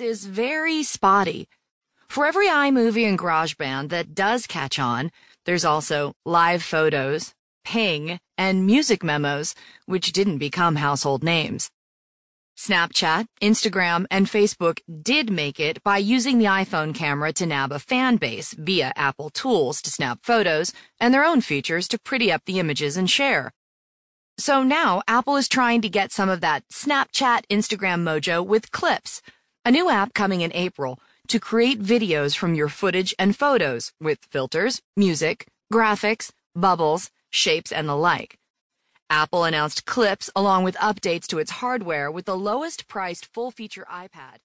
is very spotty. For every iMovie and GarageBand that does catch on, there's also live photos, ping, and music memos, which didn't become household names. Snapchat, Instagram, and Facebook did make it by using the iPhone camera to nab a fan base via Apple tools to snap photos and their own features to pretty up the images and share. So now Apple is trying to get some of that Snapchat, Instagram mojo with Clips, a new app coming in April to create videos from your footage and photos with filters, music, graphics, bubbles, shapes, and the like. Apple announced Clips along with updates to its hardware with the lowest priced full feature iPad.